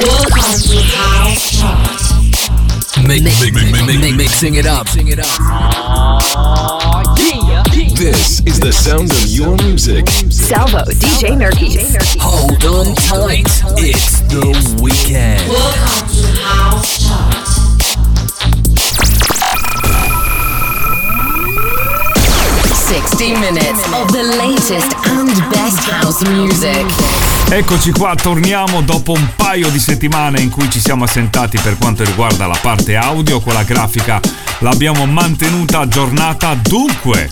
Mix, mix, mix, mix, mixing it up. This is the sound of your music. Salvo, DJ Nerkis. Hold on tight. It's the weekend. Welcome to House Chart. Sixty minutes of the latest and best house music. Eccoci qua, torniamo dopo un paio di settimane in cui ci siamo assentati per quanto riguarda la parte audio, con la grafica l'abbiamo mantenuta aggiornata, dunque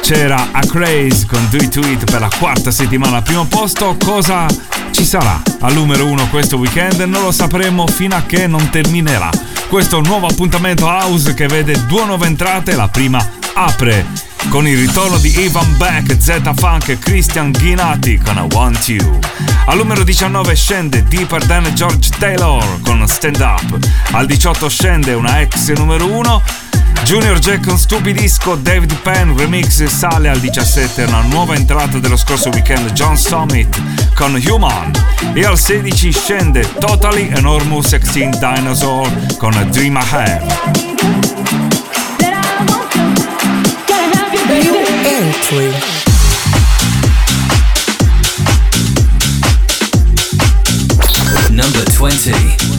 c'era A Craze con Do It To It per la quarta settimana al primo posto, cosa ci sarà al numero uno questo weekend? Non lo sapremo fino a che non terminerà questo nuovo appuntamento house che vede due nuove entrate, la prima apre con il ritorno di Ivan Beck, Z Funk e Christian Ghinati con I Want You. Al numero 19 scende Deeper Than George Taylor con Stand Up. Al 18 scende una ex numero 1. Junior Jack con Stupidisco, David Penn remix sale al 17 una nuova entrata dello scorso weekend John Summit con Human e al 16 scende Totally Enormous Extinct Dinosaur con Dream Ahead. Number 20.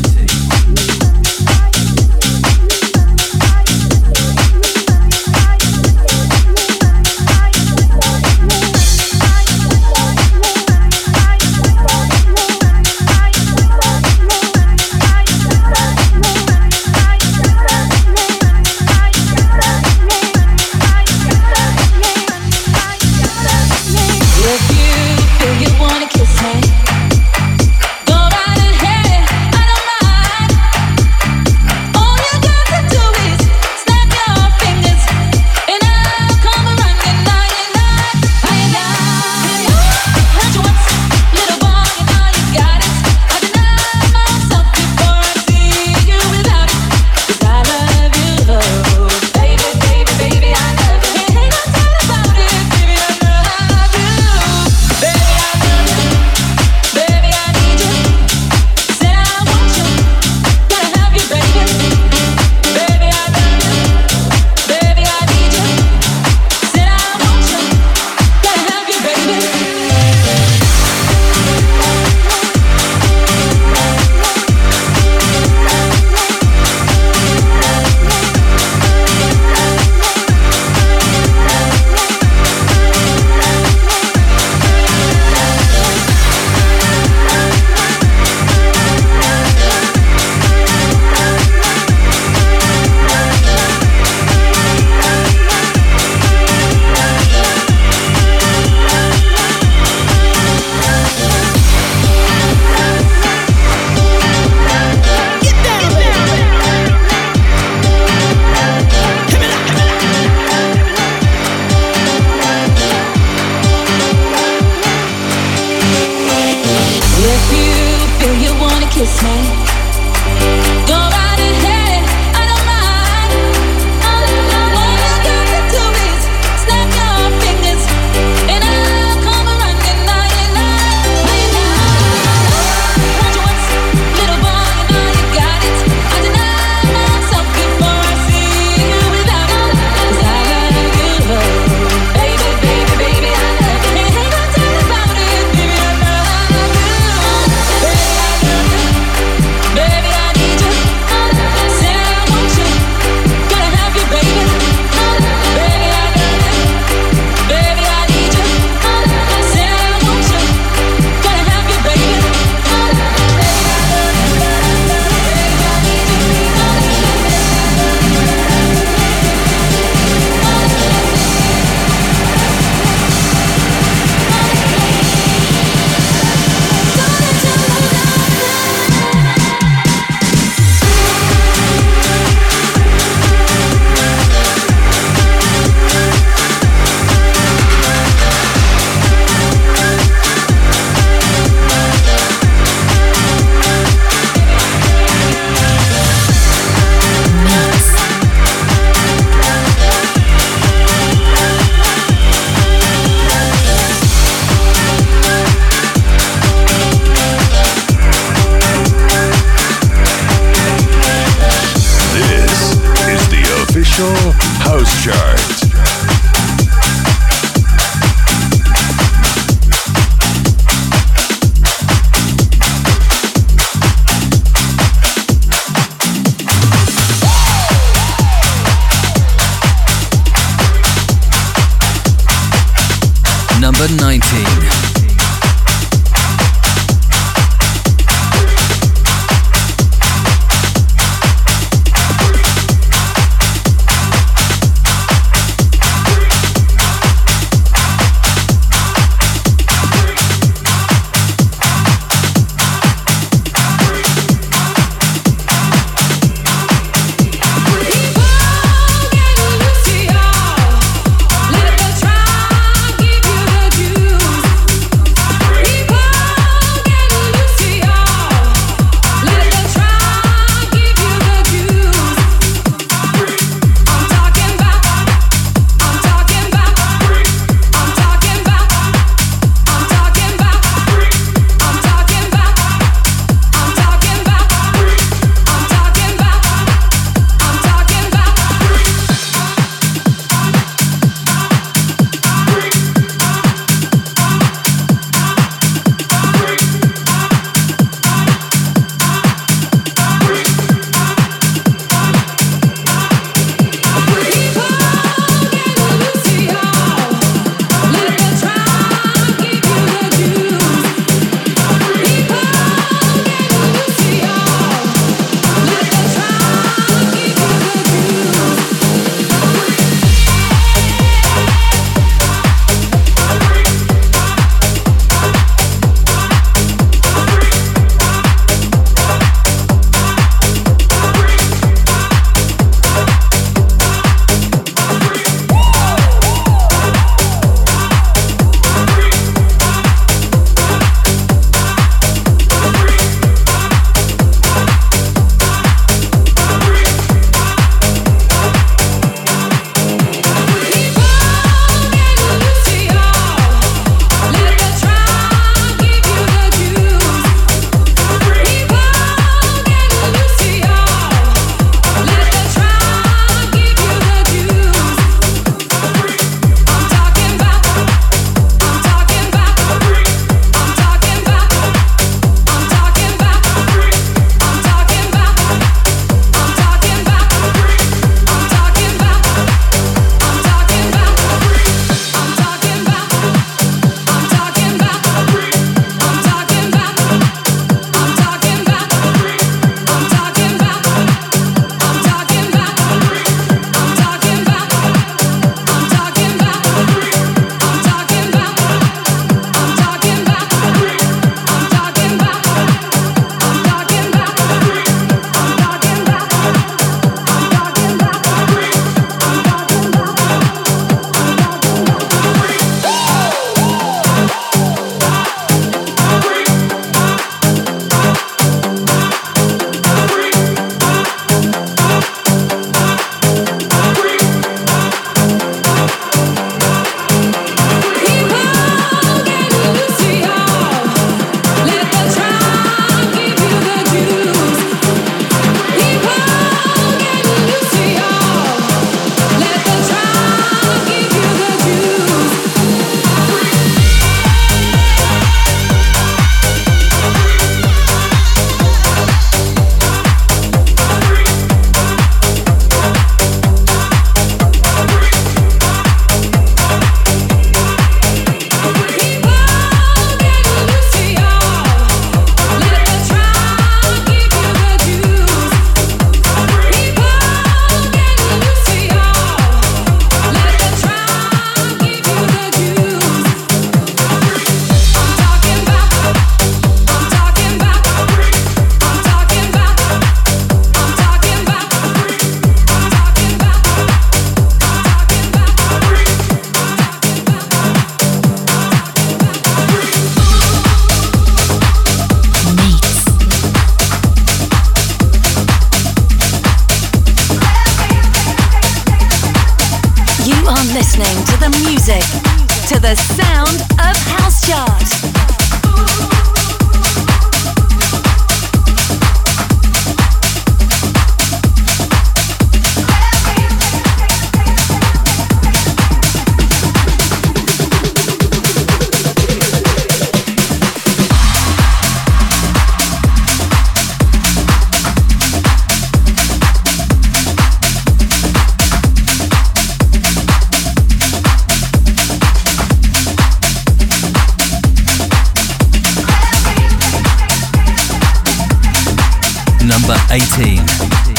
Number 18.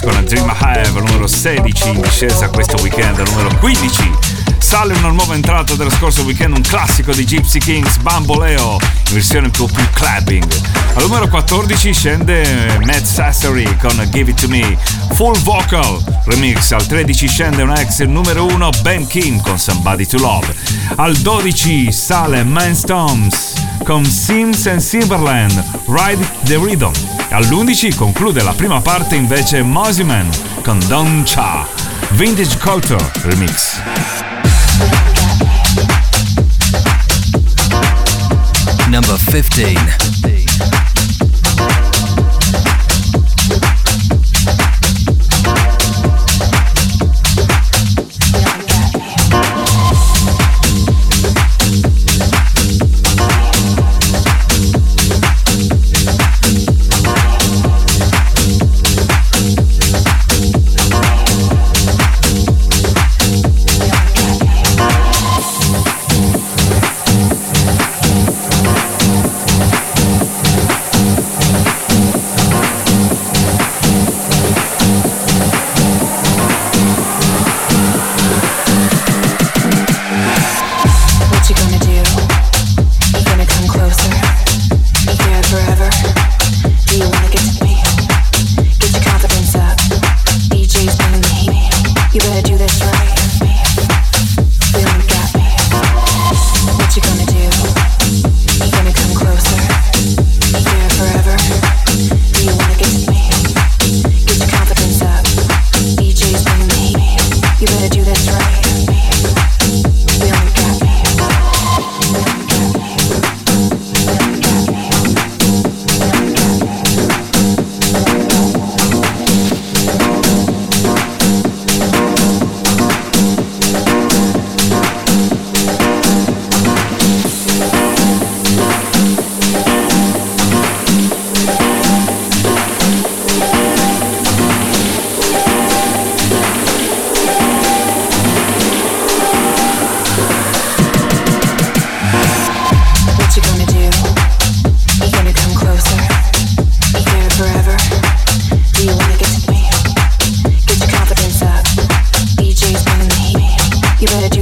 Con A Dream Have, numero 16 in discesa questo weekend, numero 15 sale una nuova entrata dello scorso weekend, un classico di Gypsy Kings, Bamboleo, in versione un po' più clubbing. Al numero 14 scende Matt Sassery con Give It To Me, full vocal remix. Al 13 scende un ex numero 1 Ben King con Somebody To Love. Al 12 sale Man Storms con Sims and Silverland, Ride the Rhythm. All'11 conclude la prima parte invece Mosiman con Don Cha, Vintage Culture Remix. Number 15. You better do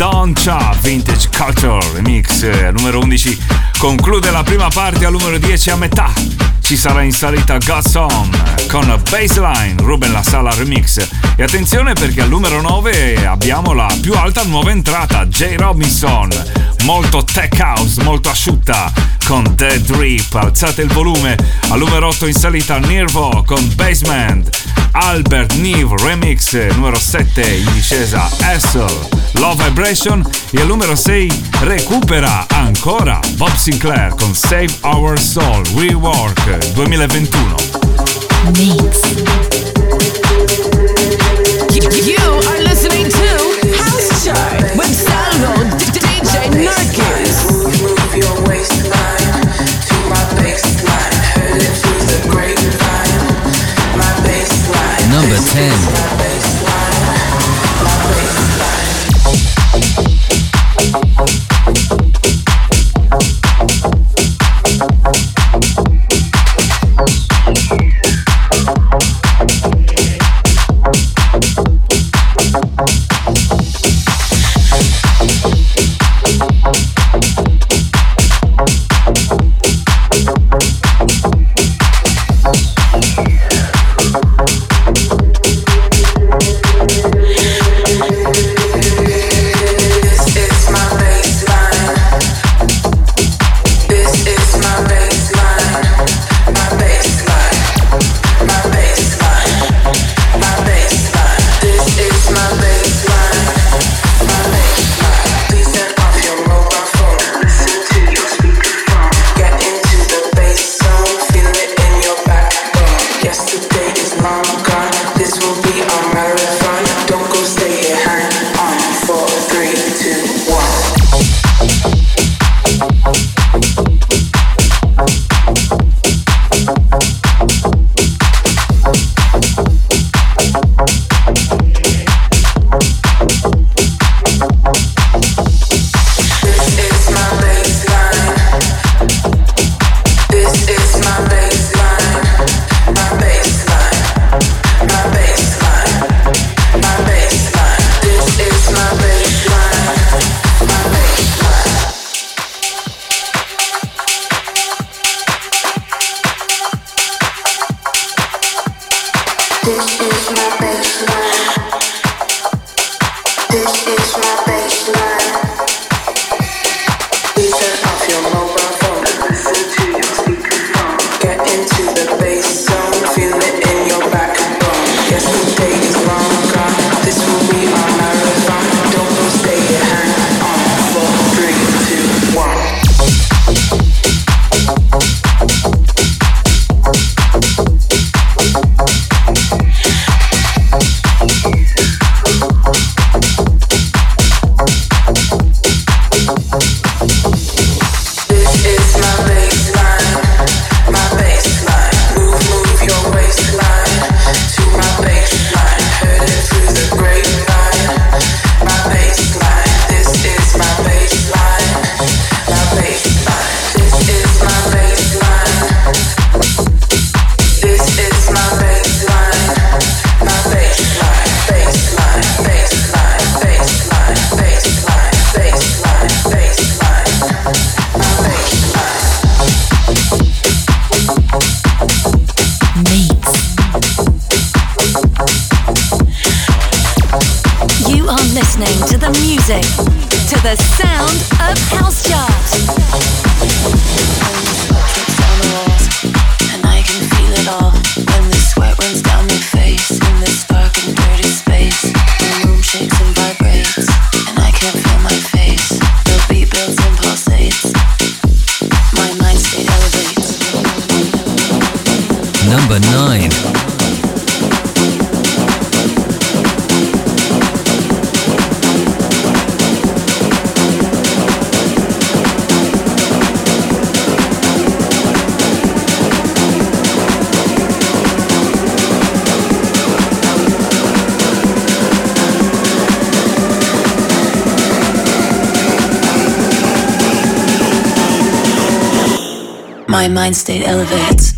Don Cha Vintage Culture Remix eh, numero 11 conclude la prima parte al numero 10 a metà. Ci sarà in salita Godson con Baseline Ruben La Sala Remix. E attenzione perché al numero 9 abbiamo la più alta nuova entrata J Robinson. Molto tech house molto asciutta con Dead Drip. Alzate il volume. Al numero 8 in salita Nirvo con Basement. Albert Neve Remix numero 7 in discesa Hassel Love Vibration e al numero 6 recupera ancora Bob Sinclair con Save Our Soul Rework 2021. Mix. number 10. My mind state elevates.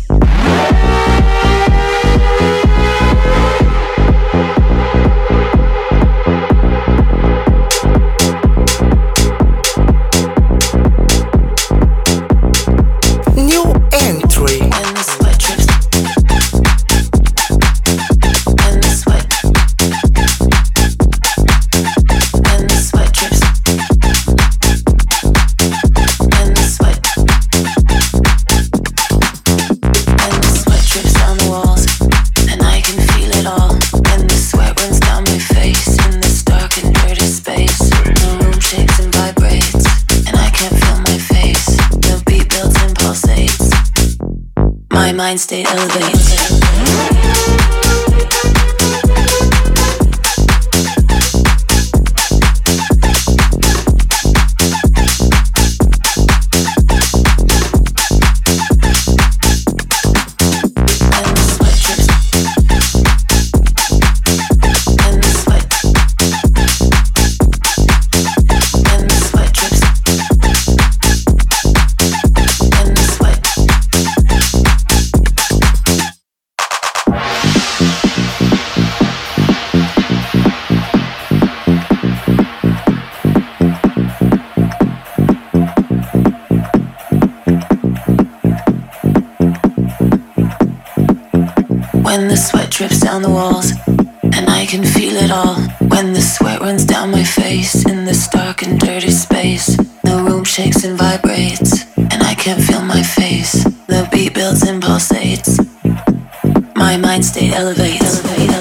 When the sweat drips down the walls, and I can feel it all. When the sweat runs down my face in this dark and dirty space, the room shakes and vibrates, and I can't feel my face. The beat builds and pulsates. My mind state elevates. Elevate,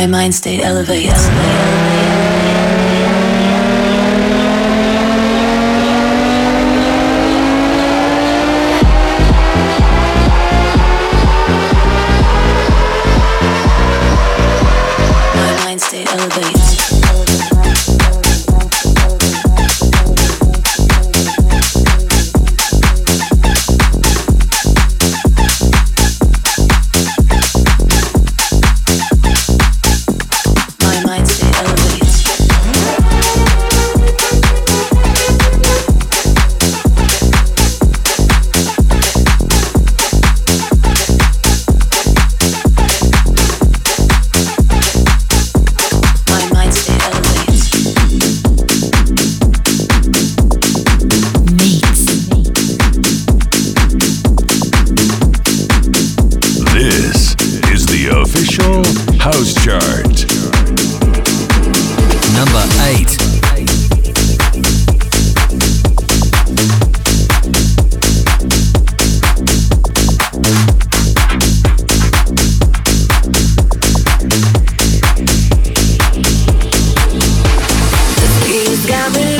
My mind state elevates. I'm in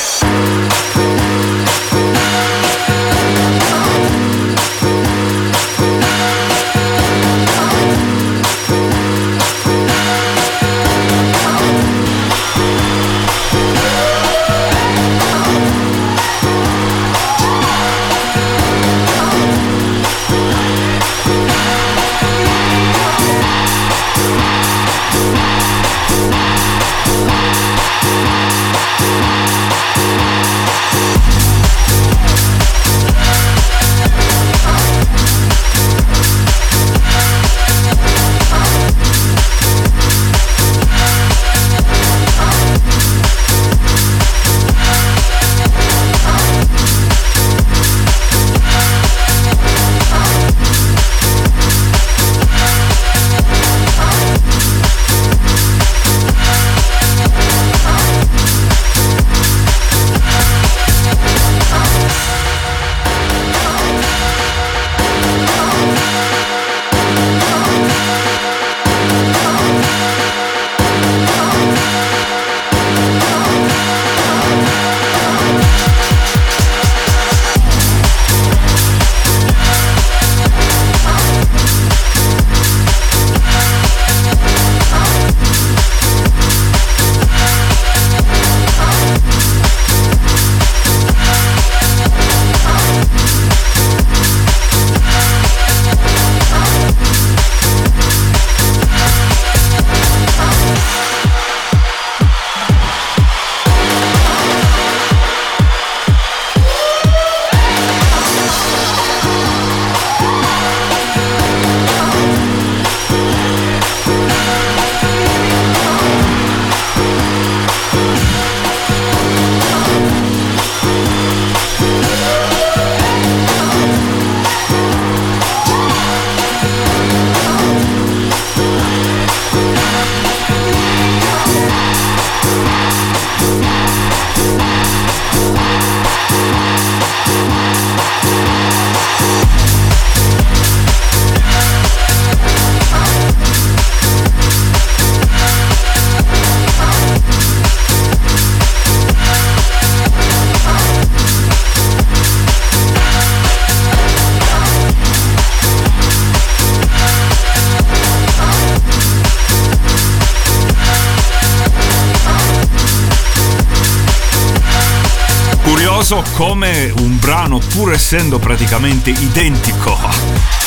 Curioso come un brano, pur essendo praticamente identico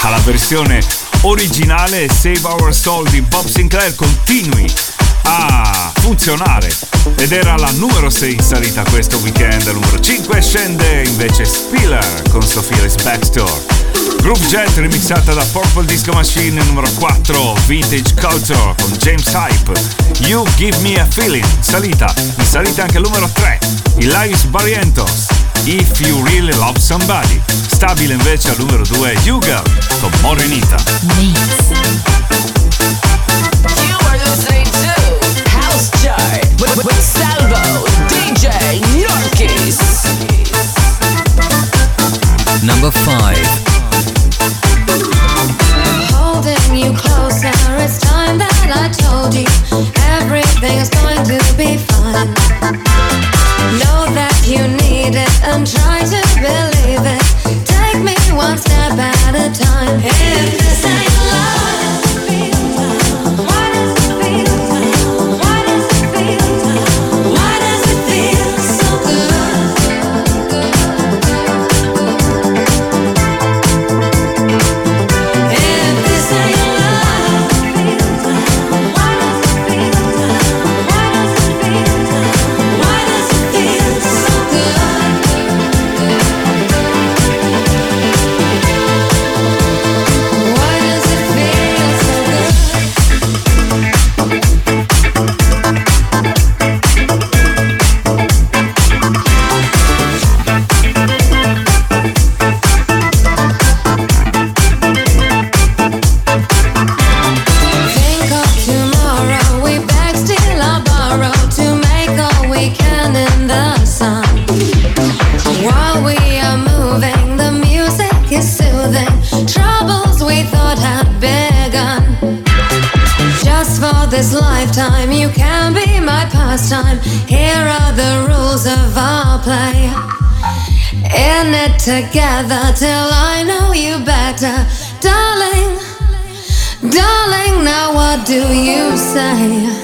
alla versione originale Save Our Soul di Bob Sinclair, continui a funzionare. Ed era la numero 6 in salita questo weekend. Al numero 5 scende invece Spiller con Sophia's Backstore. Groove Jet remixata da Purple Disco Machine numero 4 Vintage Culture con James Hype You Give Me a Feeling salita in salita anche il numero 3 Elias Barrientos If You Really Love Somebody stabile invece al numero 2 Yuga con Morenita You Salvo, DJ Norkis. Number 5. Holding you closer, it's time that I told you everything going to be fine. Know that you need it and try to believe it. Take me one step at a time. If play in it together till I know you better, darling. Darling, now what do you say?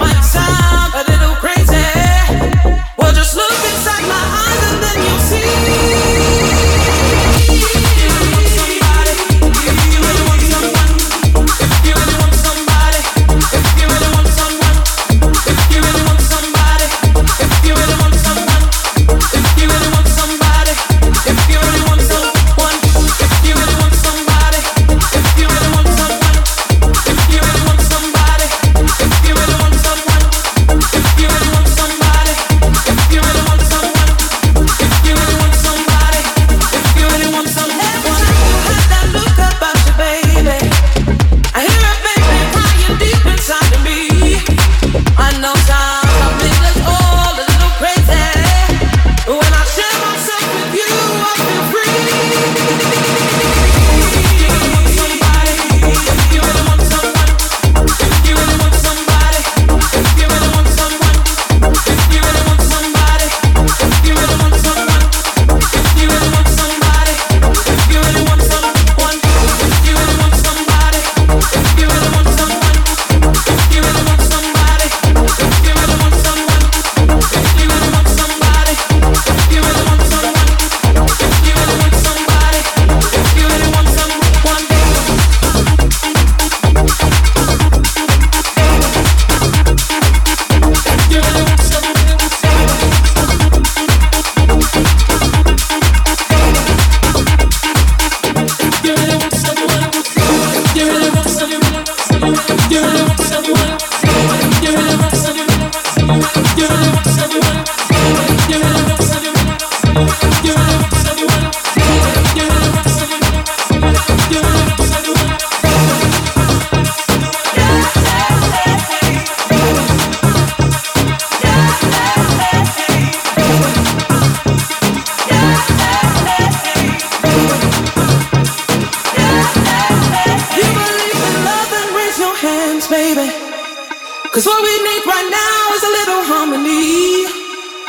Cause what we need right now is a little harmony.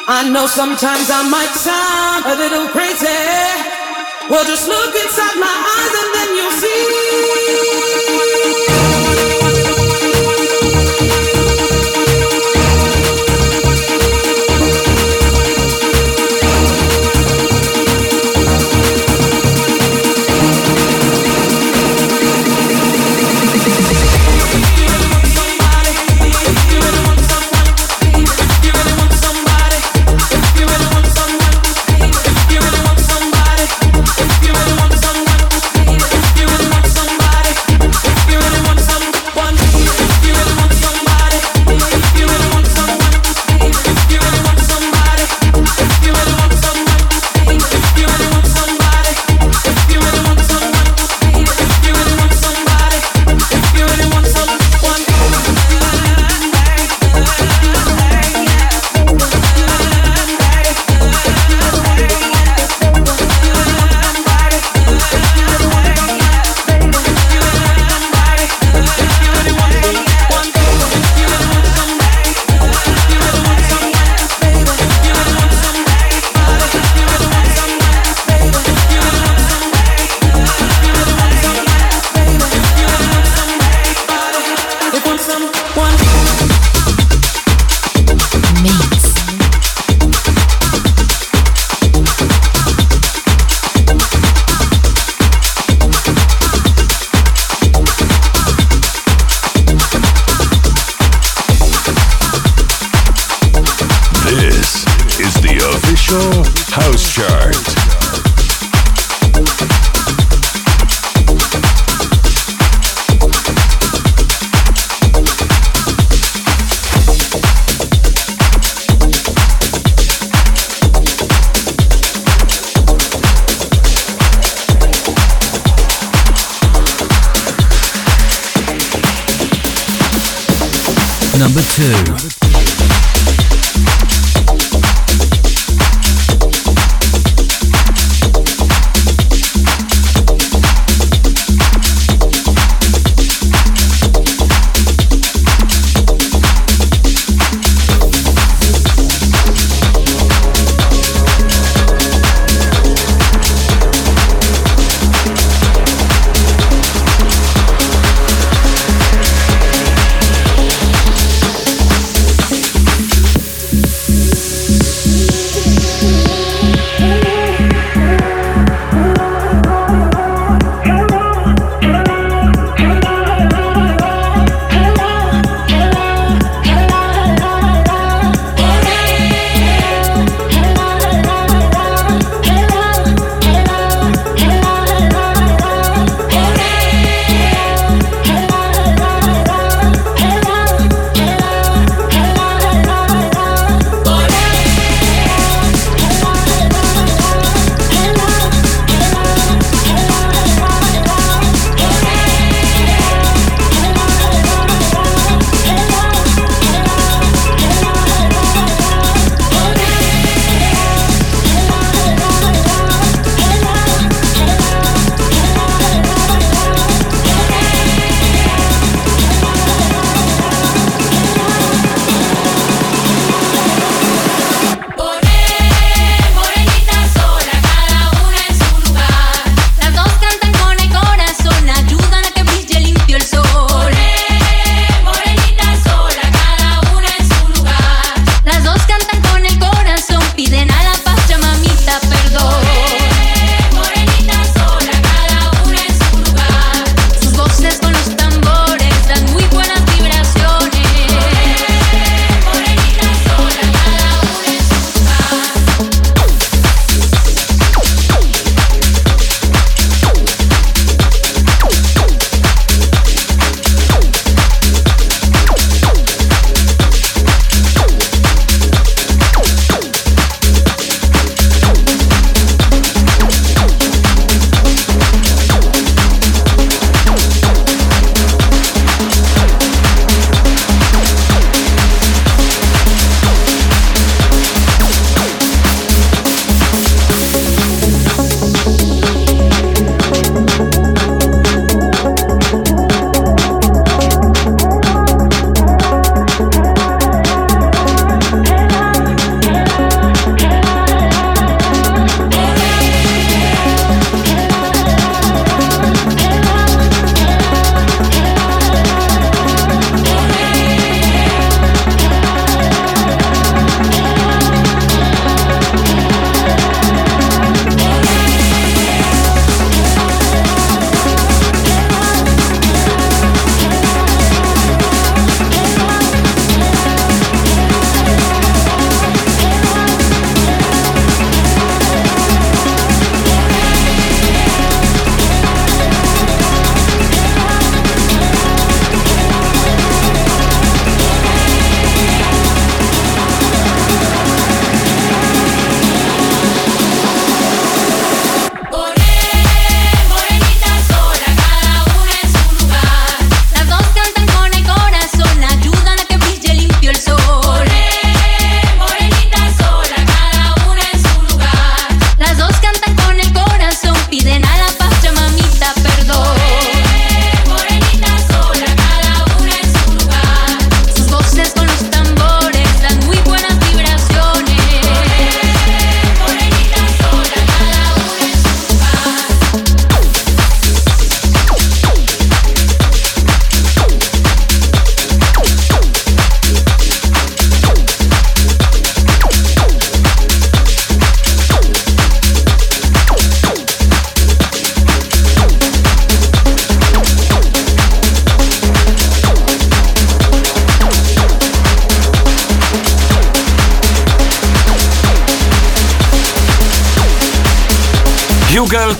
I know sometimes I might sound a little crazy. Well, just look inside my eyes and then you'll see.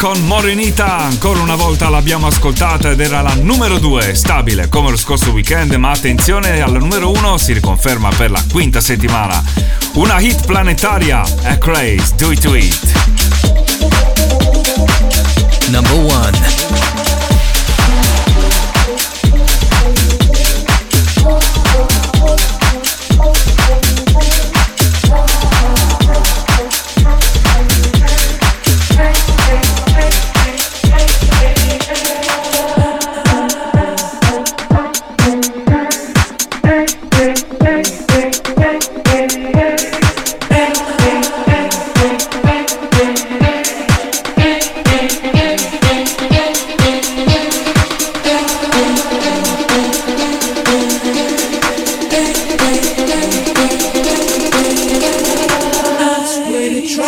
con Morinita, ancora una volta l'abbiamo ascoltata ed era la numero 2, stabile come lo scorso weekend, ma attenzione alla numero 1 si riconferma per la quinta settimana. Una hit planetaria, è Craze, do it to it. Number 1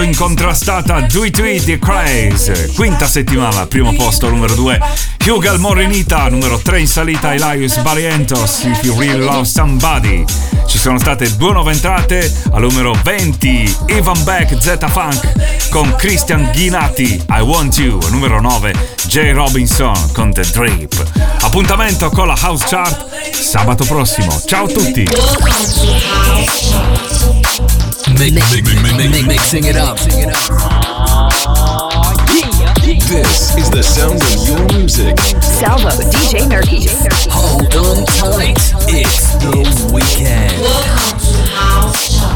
Posto incontrastata To It di Craze. Quinta settimana primo posto numero 2. Hugel Morenita, numero 3 in salita Elias Barrientos, If You Really Love Somebody. Ci sono state due nuove entrate, al numero 20 Ivan Beck Z Funk con Christian Ghinati, I Want You, numero 9 Jay Robinson con The Drip. Appuntamento con la House Chart sabato prossimo. Ciao a tutti! mix, mix, mix, mixing it up. This is the sound of your music. Salvo, DJ Murky. Hold on tight, it's the weekend. Welcome to House